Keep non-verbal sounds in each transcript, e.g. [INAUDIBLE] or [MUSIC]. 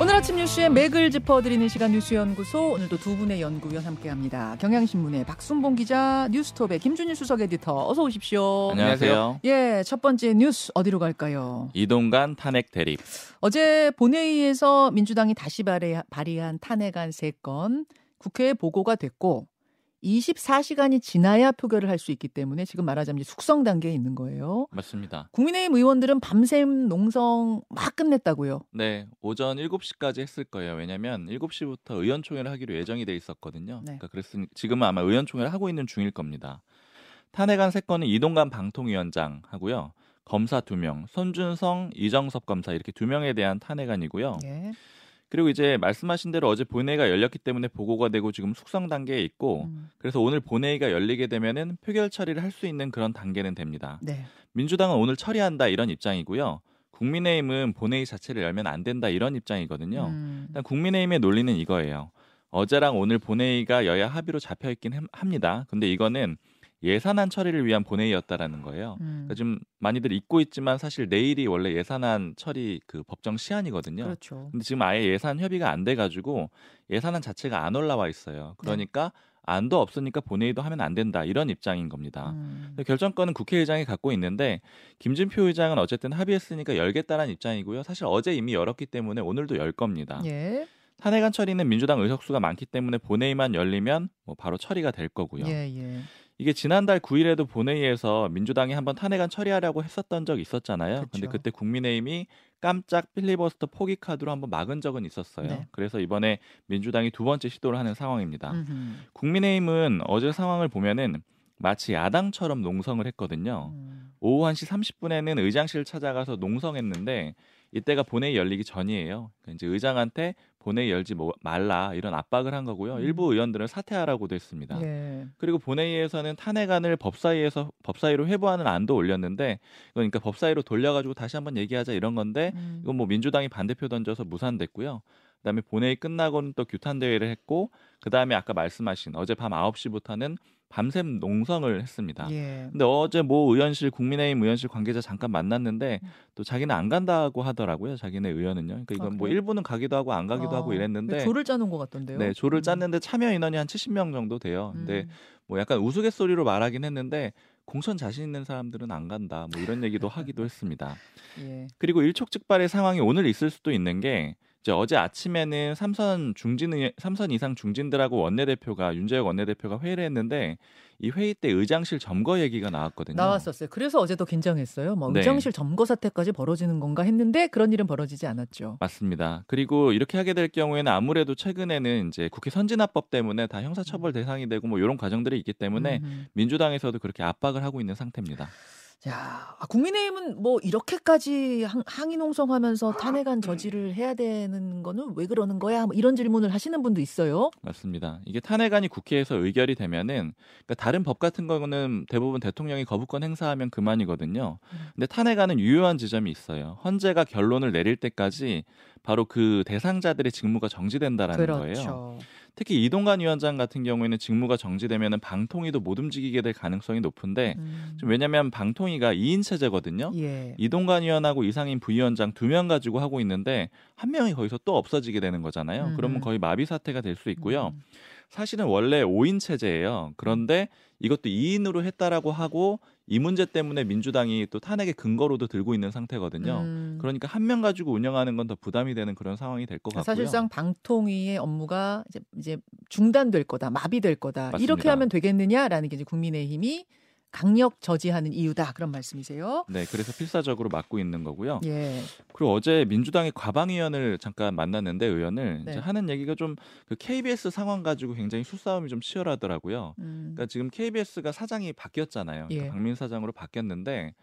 오늘 아침 뉴스에 맥을 짚어드리는 시간 뉴스연구소 오늘도 두 분의 연구위원 함께합니다. 경향신문의 박순봉 기자, 뉴스톱의 김준일 수석 에디터 어서 오십시오. 안녕하세요. 예, 첫 번째 뉴스 어디로 갈까요? 이동간 탄핵 대립. 어제 본회의에서 민주당이 다시 발의한 탄핵안 3건 국회에 보고가 됐고 24시간이 지나야 표결을 할 수 있기 때문에 지금 말하자면 숙성 단계에 있는 거예요. 맞습니다. 국민의힘 의원들은 밤샘 농성 막 끝냈다고요. 네, 오전 7시까지 했을 거예요. 왜냐하면 7시부터 의원총회를 하기로 예정이 돼 있었거든요. 네. 그러니까 그랬으니 지금은 아마 의원총회를 하고 있는 중일 겁니다. 탄핵안 세 건은 이동관 방통위원장 하고요. 검사 2명, 손준성, 이정섭 검사 이렇게 두 명에 대한 탄핵안이고요. 네. 그리고 이제 말씀하신 대로 어제 본회의가 열렸기 때문에 보고가 되고 지금 숙성 단계에 있고 음. 그래서 오늘 본회의가 열리게 되면은 표결 처리를 할 수 있는 그런 단계는 됩니다. 네. 민주당은 오늘 처리한다 이런 입장이고요. 국민의힘은 본회의 자체를 열면 안 된다 이런 입장이거든요. 음. 일단 국민의힘의 논리는 이거예요. 어제랑 오늘 본회의가 여야 합의로 잡혀 있긴 합니다. 근데 이거는 예산안 처리를 위한 본회의였다라는 거예요. 음. 그러니까 지금 많이들 잊고 있지만 사실 내일이 원래 예산안 처리 그 법정 시한이거든요. 그렇죠. 근데 지금 아예 예산 협의가 안 돼 가지고 예산안 자체가 안 올라와 있어요. 그러니까 네. 안도 없으니까 본회의도 하면 안 된다 이런 입장인 겁니다. 음. 결정권은 국회의장이 갖고 있는데 김진표 의장은 어쨌든 합의했으니까 열겠다라는 입장이고요. 사실 어제 이미 열었기 때문에 오늘도 열 겁니다. 예. 탄핵안 처리는 민주당 의석수가 많기 때문에 본회의만 열리면 뭐 바로 처리가 될 거고요. 예, 예. 이게 지난달 9일에도 본회의에서 민주당이 한번 탄핵안 처리하려고 했었던 적 있었잖아요. 그쵸. 근데 그때 국민의힘이 깜짝 필리버스터 포기 카드로 한번 막은 적은 있었어요. 네. 그래서 이번에 민주당이 두 번째 시도를 하는 상황입니다. 음흠. 국민의힘은 어제 상황을 보면은 마치 야당처럼 농성을 했거든요. 음. 오후 1시 30분에는 의장실 찾아가서 농성했는데 이때가 본회의 열리기 전이에요. 그러니까 이제 의장한테 본회의 열지 뭐 말라 이런 압박을 한 거고요. 음. 일부 의원들은 사퇴하라고도 했습니다. 예. 그리고 본회의에서는 탄핵안을 법사위에서 법사위로 회부하는 안도 올렸는데 그러니까 법사위로 돌려가지고 다시 한번 얘기하자 이런 건데 음. 이건 뭐 민주당이 반대표 던져서 무산됐고요. 그다음에 본회의 끝나고는 또 규탄 대회를 했고 그다음에 아까 말씀하신 어제 밤 9시부터는 밤샘 농성을 했습니다. 예. 근데 어제 모 의원실 국민의힘 의원실 관계자 잠깐 만났는데 음. 또 자기는 안 간다고 하더라고요. 자기네 의원은요. 그러니까 이건 아, 뭐 일부는 가기도 하고 안 가기도 아, 하고 이랬는데 조를 짜는 것 같던데요. 네, 조를 음. 짰는데 참여 인원이 한 70명 정도 돼요. 근데 음. 뭐 약간 우스갯소리로 말하긴 했는데 공천 자신 있는 사람들은 안 간다. 뭐 이런 얘기도 하기도 했습니다. [LAUGHS] 예. 그리고 일촉즉발의 상황이 오늘 있을 수도 있는 게 이제 어제 아침에는 삼선 중진 삼선 이상 중진들하고 원내대표가 윤재혁 원내대표가 회의를 했는데 이 회의 때 의장실 점거 얘기가 나왔거든요. 나왔었어요. 그래서 어제 도 긴장했어요. 뭐 네. 의장실 점거 사태까지 벌어지는 건가 했는데 그런 일은 벌어지지 않았죠. 맞습니다. 그리고 이렇게 하게 될 경우에는 아무래도 최근에는 이제 국회 선진화법 때문에 다 형사처벌 대상이 되고 뭐 이런 과정들이 있기 때문에 음흠. 민주당에서도 그렇게 압박을 하고 있는 상태입니다. 야, 아, 국민의힘은 뭐 이렇게까지 항, 의 농성하면서 탄핵안 저지를 해야 되는 거는 왜 그러는 거야? 뭐 이런 질문을 하시는 분도 있어요. 맞습니다. 이게 탄핵안이 국회에서 의결이 되면은 그러니까 다른 법 같은 거는 대부분 대통령이 거부권 행사하면 그만이거든요. 음. 근데 탄핵안은 유효한 지점이 있어요. 헌재가 결론을 내릴 때까지 바로 그 대상자들의 직무가 정지된다라는 그렇죠. 거예요. 특히 이동관 위원장 같은 경우에는 직무가 정지되면 방통위도 못 움직이게 될 가능성이 높은데 음. 왜냐하면 방통위가 2인 체제거든요. 예. 이동관 위원하고 이상인 부위원장 두 명 가지고 하고 있는데 한 명이 거기서 또 없어지게 되는 거잖아요. 음. 그러면 거의 마비 사태가 될 수 있고요. 음. 사실은 원래 5인 체제예요. 그런데 이것도 2인으로 했다라고 하고 이 문제 때문에 민주당이 또 탄핵의 근거로도 들고 있는 상태거든요. 음. 그러니까 한 명 가지고 운영하는 건 더 부담이 되는 그런 상황이 될 것 같고요. 사실상 방통위의 업무가 이제, 이제 중단될 거다, 마비될 거다. 맞습니다. 이렇게 하면 되겠느냐라는 게 이제 국민의힘이 강력 저지하는 이유다 그런 말씀이세요? 네, 그래서 필사적으로 맡고 있는 거고요. 예. 그리고 어제 민주당의 과방 의원을 잠깐 만났는데 의원을 네. 이제 하는 얘기가 좀 그 KBS 상황 가지고 굉장히 수싸움이 좀 치열하더라고요. 음. 그러니까 지금 KBS가 사장이 바뀌었잖아요. 그러니까 예. 박민 사장으로 바뀌었는데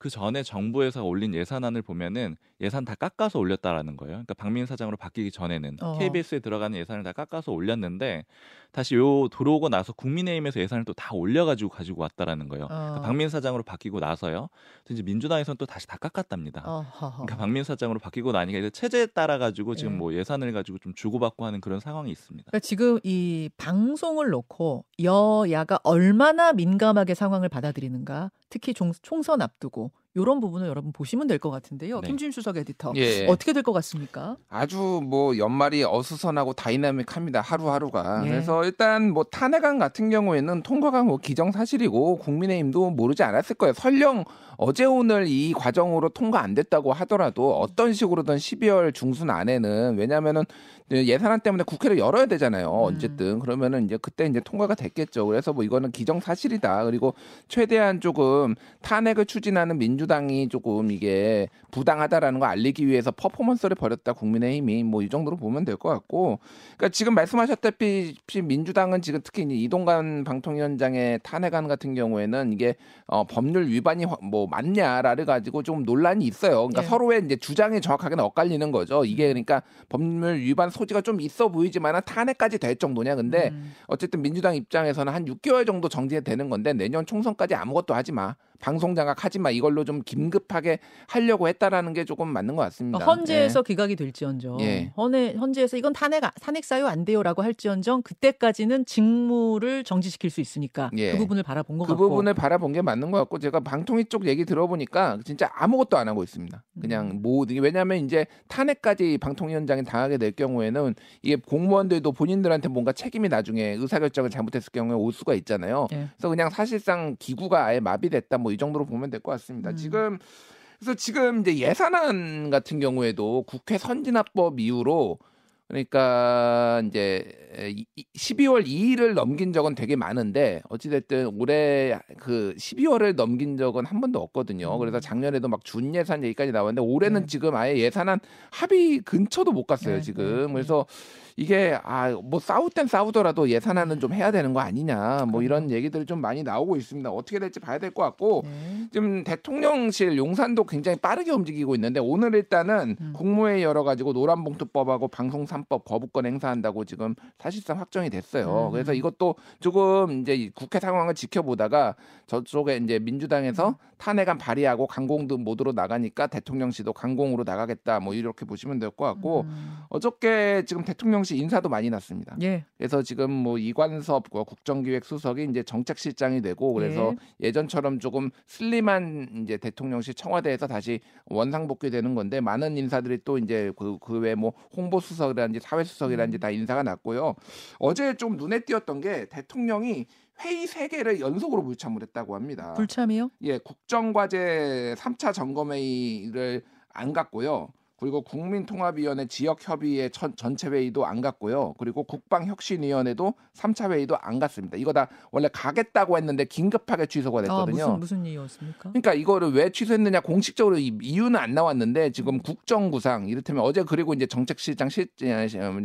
그 전에 정부에서 올린 예산안을 보면은 예산 다 깎아서 올렸다라는 거예요. 그러니까 박민 사장으로 바뀌기 전에는 어. KBS에 들어가는 예산을 다 깎아서 올렸는데 다시 요 들어오고 나서 국민의힘에서 예산을 또 다 올려가지고 가지고 왔다라는 거예요. 어. 그러니까 박민 사장으로 바뀌고 나서요. 이제 민주당에서는 또 다시 다 깎았답니다. 어. 그러니까 박민 사장으로 바뀌고 나니까 이제 체제에 따라 가지고 지금 예. 뭐 예산을 가지고 좀 주고받고 하는 그런 상황이 있습니다. 그러니까 지금 이 방송을 놓고 여야가 얼마나 민감하게 상황을 받아들이는가, 특히 총선 앞두고 이런 부분을 여러분 보시면 될 것 같은데요. 네. 김준 수석 에디터 예. 어떻게 될 것 같습니까? 아주 뭐 연말이 어수선하고 다이나믹합니다. 하루하루가. 예. 그래서 일단 뭐 탄핵안 같은 경우에는 통과가 뭐 기정사실이고 국민의힘도 모르지 않았을 거예요. 설령 어제 오늘 이 과정으로 통과 안 됐다고 하더라도 어떤 식으로든 12월 중순 안에는 왜냐면은 예산안 때문에 국회를 열어야 되잖아요. 음. 어쨌든 그러면은 이제 그때 이제 통과가 됐겠죠. 그래서 뭐 이거는 기정사실이다. 그리고 최대한 조금 탄핵을 추진하는 민주당이 조금 이게 부당하다라는 거 알리기 위해서 퍼포먼스를 벌였다 국민의힘이 뭐 이 정도로 보면 될 것 같고 그러니까 지금 말씀하셨다시피 민주당은 지금 특히 이동관 방통위원장의 탄핵안 같은 경우에는 이게 어 법률 위반이 뭐 맞냐라를 가지고 좀 논란이 있어요. 그러니까 네. 서로의 이제 주장이 정확하게 엇갈리는 거죠. 이게 음. 그러니까 법률 위반 소지가 좀 있어 보이지만 탄핵까지 될 정도냐. 근데 음. 어쨌든 민주당 입장에서는 한 6개월 정도 정지되는 건데 내년 총선까지 아무것도 하지 마. 방송 장악 하지 마 이걸로 좀 긴급하게 하려고 했다라는 게 조금 맞는 것 같습니다. 그러니까 헌재에서 예. 기각이 될지언정 예. 헌재 헌재에서 이건 탄핵 탄핵 사유 안 돼요라고 할지언정 그때까지는 직무를 정지시킬 수 있으니까 예. 그 부분을 바라본 것 그 같고 그 부분을 바라본 게 맞는 것 같고 제가 방통위 쪽 얘기 들어보니까 진짜 아무것도 안 하고 있습니다. 그냥 음. 모든 게 왜냐하면 이제 탄핵까지 방통위원장이 당하게 될 경우에는 이게 공무원들도 본인들한테 뭔가 책임이 나중에 의사결정을 잘못했을 경우에 올 수가 있잖아요. 예. 그래서 그냥 사실상 기구가 아예 마비됐다 뭐뭐 이 정도로 보면 될 것 같습니다. 음. 지금 그래서 지금 이제 예산안 같은 경우에도 국회 선진화법 이후로 그러니까 이제 12월 2일을 넘긴 적은 되게 많은데 어찌됐든 올해 그 12월을 넘긴 적은 한 번도 없거든요. 음. 그래서 작년에도 막 준 예산 얘기까지 나왔는데 올해는 네. 지금 아예 예산안 합의 근처도 못 갔어요 네, 지금. 네, 네. 그래서 이게 아 뭐 싸울 땐 싸우더라도 예산안은 좀 해야 되는 거 아니냐 뭐 이런 얘기들이 좀 많이 나오고 있습니다. 어떻게 될지 봐야 될 것 같고 네. 지금 대통령실 용산도 굉장히 빠르게 움직이고 있는데 오늘 일단은 음. 국무회의 열어가지고 노란봉투법하고 방송 삼법 거부권 행사한다고 지금 사실상 확정이 됐어요. 음. 그래서 이것도 조금 이제 국회 상황을 지켜보다가 저쪽에 이제 민주당에서 음. 탄핵안 발의하고 강공등 모드로 나가니까 대통령실도 강공으로 나가겠다 뭐 이렇게 보시면 될 것 같고 음. 어저께 지금 대통령실 인사도 많이 났습니다. 예. 그래서 지금 뭐 이관섭 뭐 국정기획 수석이 이제 정책실장이 되고 그래서 예. 전처럼 조금 슬림한 이제 대통령실 청와대에서 다시 원상복귀되는 건데 많은 인사들이 또 이제 그외뭐 홍보수석이라든지 사회수석이라든지 음. 다 인사가 났고요. 어제 좀 눈에 띄었던 게 대통령이 회의 세 개를 연속으로 불참을 했다고 합니다. 불참이요? 예, 국정과제 3차 점검회의를 안 갔고요. 그리고 국민통합위원회 지역협의회 전체 회의도 안 갔고요. 그리고 국방혁신위원회도 3차 회의도 안 갔습니다. 이거 다 원래 가겠다고 했는데 긴급하게 취소가 아, 됐거든요. 아, 무슨 무슨 이유였습니까? 그러니까 이거를 왜 취소했느냐 공식적으로 이유는 안 나왔는데 지금 국정구상 이를테면 어제 그리고 이제 정책실장 실,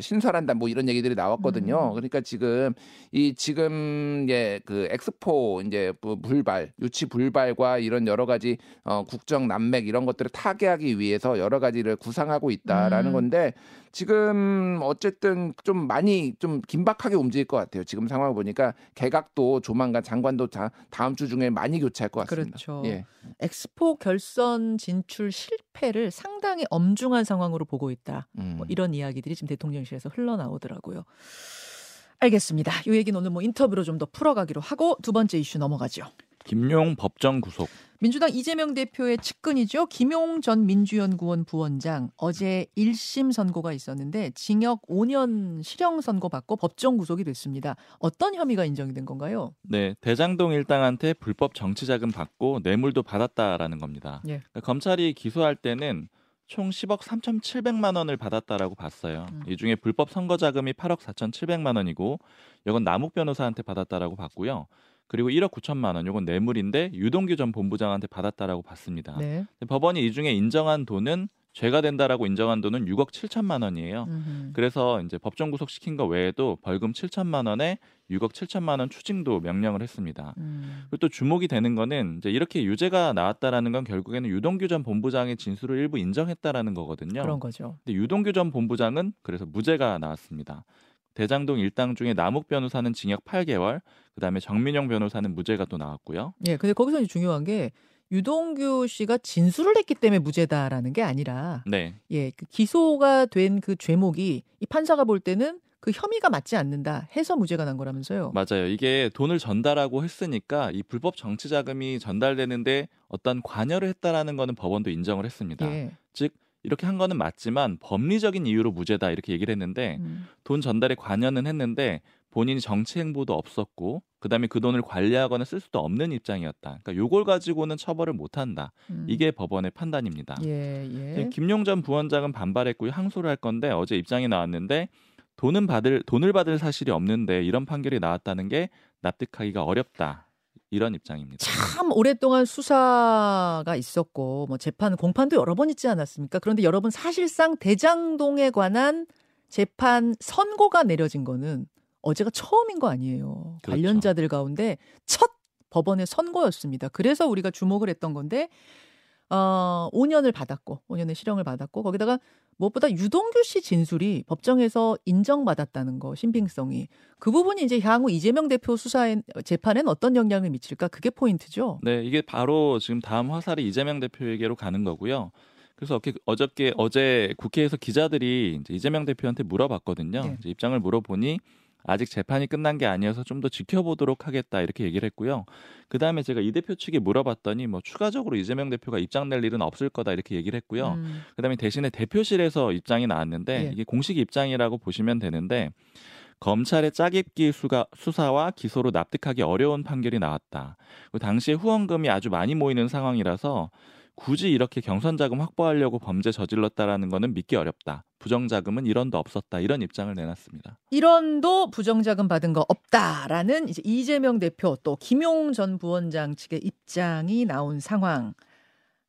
신설한다 뭐 이런 얘기들이 나왔거든요. 음. 그러니까 지금 이 지금 예 그 엑스포 이제 불발 유치 불발과 이런 여러 가지 어 국정 난맥 이런 것들을 타개하기 위해서 여러 가지를 구상하고 있다라는 음. 건데 지금 어쨌든 좀 많이 좀 긴박하게 움직일 것 같아요. 지금 상황을 보니까 개각도 조만간 장관도 다, 다음 주 중에 많이 교체할 것 같습니다. 그렇죠. 예. 엑스포 결선 진출 실패를 상당히 엄중한 상황으로 보고 있다. 뭐 음. 뭐 이런 이야기들이 지금 대통령실에서 흘러나오더라고요. 알겠습니다. 이 얘기는 오늘 뭐 인터뷰로 좀 더 풀어가기로 하고 두 번째 이슈 넘어가죠. 김용 법정 구속. 민주당 이재명 대표의 측근이죠. 김용 전 민주연구원 부원장 어제 1심 선고가 있었는데 징역 5년 실형 선고 받고 법정 구속이 됐습니다. 어떤 혐의가 인정이 된 건가요? 네, 대장동 일당한테 불법 정치 자금 받고 뇌물도 받았다라는 겁니다. 예. 그러니까 검찰이 기소할 때는 총 10억 3,700만 원을 받았다라고 봤어요. 음. 이 중에 불법 선거 자금이 8억 4,700만 원이고 이건 남욱 변호사한테 받았다라고 봤고요. 그리고 1억 9천만 원, 요건 뇌물인데 유동규 전 본부장한테 받았다라고 봤습니다. 네. 법원이 이 중에 인정한 돈은 죄가 된다라고 인정한 돈은 6억 7천만 원이에요. 음흠. 그래서 이제 법정 구속시킨 거 외에도 벌금 7천만 원에 6억 7천만 원 추징도 명령을 했습니다. 음. 그리고 또 주목이 되는 거는 이제 이렇게 유죄가 나왔다라는 건 결국에는 유동규 전 본부장의 진술을 일부 인정했다라는 거거든요. 그런 거죠. 근데 유동규 전 본부장은 그래서 무죄가 나왔습니다. 대장동 일당 중에 남욱 변호사는 징역 8개월, 그다음에 정민영 변호사는 무죄가 또 나왔고요. 예, 근데 거기서 이제 중요한 게 유동규 씨가 진술을 했기 때문에 무죄다라는 게 아니라 네. 예, 그 기소가 된 그 죄목이 이 판사가 볼 때는 그 혐의가 맞지 않는다 해서 무죄가 난 거라면서요. 맞아요. 이게 돈을 전달하고 했으니까 이 불법 정치 자금이 전달되는데 어떤 관여를 했다라는 거는 법원도 인정을 했습니다. 예. 즉 이렇게 한 거는 맞지만 법리적인 이유로 무죄다 이렇게 얘기를 했는데 음. 돈 전달에 관여는 했는데 본인이 정치 행보도 없었고 그다음에 그 돈을 관리하거나 쓸 수도 없는 입장이었다. 그러니까 요걸 가지고는 처벌을 못 한다. 음. 이게 법원의 판단입니다. 예, 예. 김용 전 부원장은 반발했고요. 항소를 할 건데 어제 입장이 나왔는데 돈은 받을 돈을 받을 사실이 없는데 이런 판결이 나왔다는 게 납득하기가 어렵다. 이런 입장입니다. 참 오랫동안 수사가 있었고 뭐 재판 공판도 여러 번 있지 않았습니까? 그런데 여러분 사실상 대장동에 관한 재판 선고가 내려진 거는 어제가 처음인 거 아니에요. 그렇죠. 관련자들 가운데 첫 법원의 선고였습니다. 그래서 우리가 주목을 했던 건데 어 5년을 받았고 5년의 실형을 받았고 거기다가 무엇보다 유동규 씨 진술이 법정에서 인정받았다는 거 신빙성이 그 부분이 이제 향후 이재명 대표 수사에 재판엔 어떤 영향을 미칠까 그게 포인트죠. 네, 이게 바로 지금 다음 화살이 이재명 대표에게로 가는 거고요. 그래서 어저께 어제 국회에서 기자들이 이제 이재명 대표한테 물어봤거든요. 네. 이제 입장을 물어보니 아직 재판이 끝난 게 아니어서 좀 더 지켜보도록 하겠다 이렇게 얘기를 했고요. 그 다음에 제가 이 대표 측에 물어봤더니 뭐 추가적으로 이재명 대표가 입장 낼 일은 없을 거다 이렇게 얘기를 했고요. 음. 그 다음에 대신에 대표실에서 입장이 나왔는데 예. 이게 공식 입장이라고 보시면 되는데 검찰의 짜깁기 수가, 수사와 기소로 납득하기 어려운 판결이 나왔다. 그 당시에 후원금이 아주 많이 모이는 상황이라서 굳이 이렇게 경선 자금 확보하려고 범죄 저질렀다라는 거는 믿기 어렵다. 부정 자금은 1원도 없었다. 이런 입장을 내놨습니다. 1원도 부정 자금 받은 거 없다라는 이제 이재명 대표 또 김용 전 부원장 측의 입장이 나온 상황.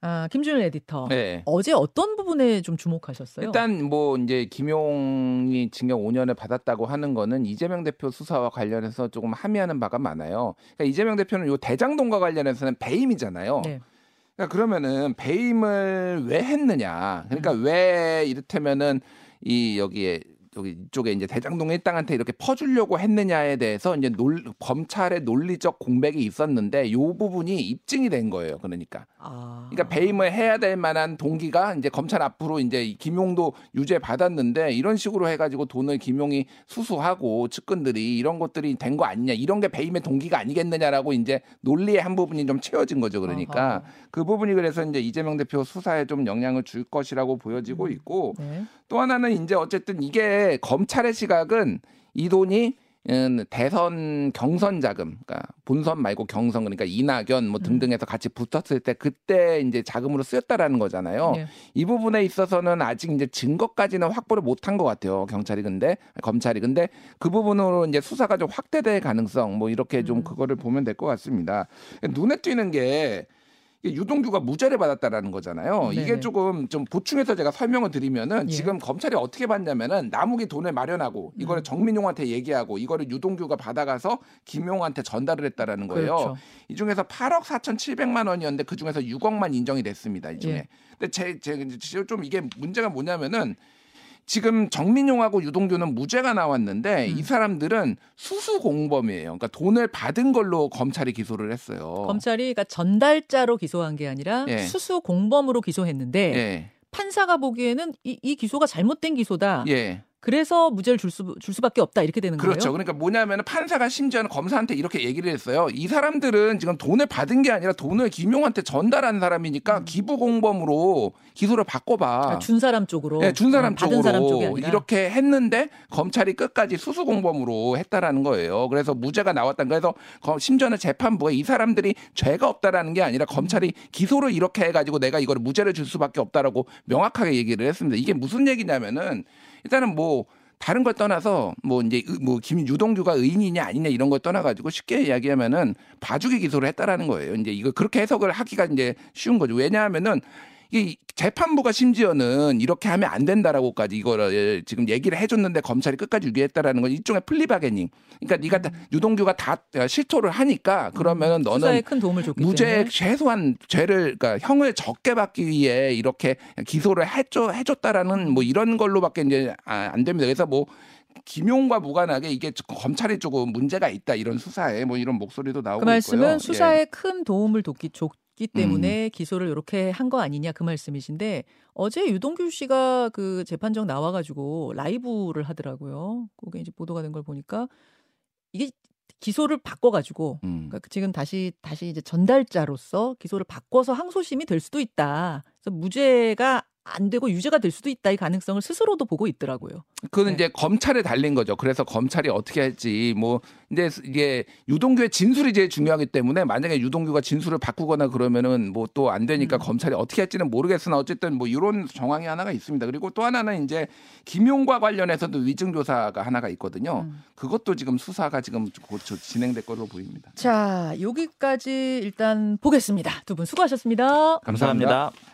아, 김준일 에디터. 네. 어제 어떤 부분에 좀 주목하셨어요? 일단 뭐 이제 김용이 징역 5년을 받았다고 하는 거는 이재명 대표 수사와 관련해서 조금 함의하는 바가 많아요. 그러니까 이재명 대표는 요 대장동과 관련해서는 배임이잖아요. 네. 그러니까 그러면은 배임을 왜 했느냐? 그러니까 음. 왜 이를테면은 이 여기에 여기 이쪽에 이제 대장동 일당한테 이렇게 퍼주려고 했느냐에 대해서 이제 논, 검찰의 논리적 공백이 있었는데 요 부분이 입증이 된 거예요. 그러니까. 아. 그러니까 배임을 해야 될 만한 동기가 이제 검찰 앞으로 이제 김용도 유죄 받았는데 이런 식으로 해가지고 돈을 김용이 수수하고 측근들이 이런 것들이 된 거 아니냐 이런 게 배임의 동기가 아니겠느냐라고 이제 논리의 한 부분이 좀 채워진 거죠. 그러니까 아하. 그 부분이 그래서 이제 이재명 대표 수사에 좀 영향을 줄 것이라고 보여지고 음. 있고 네. 또 하나는 이제 어쨌든 이게 검찰의 시각은 이 돈이 음, 대선 경선 자금, 그러니까 본선 말고 경선 그러니까 이낙연 뭐 음. 등등해서 같이 붙었을 때 그때 이제 자금으로 쓰였다라는 거잖아요. 네. 이 부분에 있어서는 아직 이제 증거까지는 확보를 못한 것 같아요. 경찰이 근데 검찰이 근데 그 부분으로 이제 수사가 좀 확대될 가능성 뭐 이렇게 좀 음. 그거를 보면 될 것 같습니다. 눈에 띄는 게 유동규가 무죄를 받았다라는 거잖아요. 네네. 이게 조금 좀 보충해서 제가 설명을 드리면은 예. 지금 검찰이 어떻게 봤냐면은 남욱이 돈을 마련하고 이거를 음. 정민용한테 얘기하고 이거를 유동규가 받아가서 김용한테 전달을 했다라는 거예요. 그렇죠. 이 중에서 8억 4,700만 원이었는데 그 중에서 6억만 인정이 됐습니다. 이 중에. 예. 근데 제, 제, 좀 이게 문제가 뭐냐면은 지금 정민용하고 유동규는 무죄가 나왔는데 음. 이 사람들은 수수 공범이에요. 그러니까 돈을 받은 걸로 검찰이 기소를 했어요. 검찰이 그러니까 전달자로 기소한 게 아니라 예. 수수 공범으로 기소했는데 예. 판사가 보기에는 이, 이 기소가 잘못된 기소다. 예. 그래서 무죄를 줄, 수, 줄 수밖에 없다 이렇게 되는 거예요. 그렇죠. 그러니까 뭐냐면 판사가 심지어는 검사한테 이렇게 얘기를 했어요. 이 사람들은 지금 돈을 받은 게 아니라 돈을 김용한테 전달한 사람이니까 음. 기부 공범으로 기소를 바꿔봐. 아, 준 사람 쪽으로. 네, 준 사람 아, 쪽으로 사람 이렇게 했는데 검찰이 끝까지 수수 공범으로 했다라는 거예요. 그래서 무죄가 나왔다. 그래서 심지어는 재판부에 이 사람들이 죄가 없다라는 게 아니라 검찰이 기소를 이렇게 해가지고 내가 이걸 무죄를 줄 수밖에 없다라고 명확하게 얘기를 했습니다. 이게 무슨 얘기냐면은 일단은 뭐 다른 걸 떠나서 뭐 이제 뭐 김 유동규가 의인이냐 아니냐 이런 걸 떠나가지고 쉽게 이야기하면은 봐주기 기소를 했다라는 거예요. 이제 이거 그렇게 해석을 하기가 이제 쉬운 거죠. 왜냐하면은 이 재판부가 심지어는 이렇게 하면 안 된다라고까지 이거를 지금 얘기를 해줬는데 검찰이 끝까지 유기했다라는 건 일종의 플리바게닝. 그러니까 네가 다, 음. 유동규가 다 실토를 하니까 음, 너는 무죄. 최소한 죄를 그러니까 형을 적게 받기 위해 이렇게 기소를 해줘 해줬다라는 뭐 이런 걸로밖에 이제 아, 안 됩니다. 그래서 뭐 김용과 무관하게 이게 검찰이 조금 문제가 있다 이런 수사에 뭐 이런 목소리도 나오고 그 말씀은 있고요. 수사에 예. 큰 도움을 줬, 있 기 때문에 음. 기소를 이렇게 한 거 아니냐 그 말씀이신데 어제 유동규 씨가 그 재판정 나와가지고 라이브를 하더라고요. 그게 이제 보도가 된 걸 보니까 이게 기소를 바꿔가지고 음. 그러니까 지금 다시 다시 이제 전달자로서 기소를 바꿔서 항소심이 될 수도 있다. 그래서 무죄가 안 되고 유죄가 될 수도 있다 이 가능성을 스스로도 보고 있더라고요. 그건 네. 이제 검찰에 달린 거죠. 그래서 검찰이 어떻게 할지 뭐 근데 이게 유동규의 진술이 제일 중요하기 때문에 만약에 유동규가 진술을 바꾸거나 그러면은 뭐 또 안 되니까 음. 검찰이 어떻게 할지는 모르겠으나 어쨌든 뭐 이런 정황이 하나가 있습니다. 그리고 또 하나는 이제 김용과 관련해서도 위증 조사가 하나가 있거든요. 음. 그것도 지금 수사가 지금 곧 진행될 것으로 보입니다. 자 여기까지 일단 보겠습니다. 두 분 수고하셨습니다 감사합니다. 감사합니다.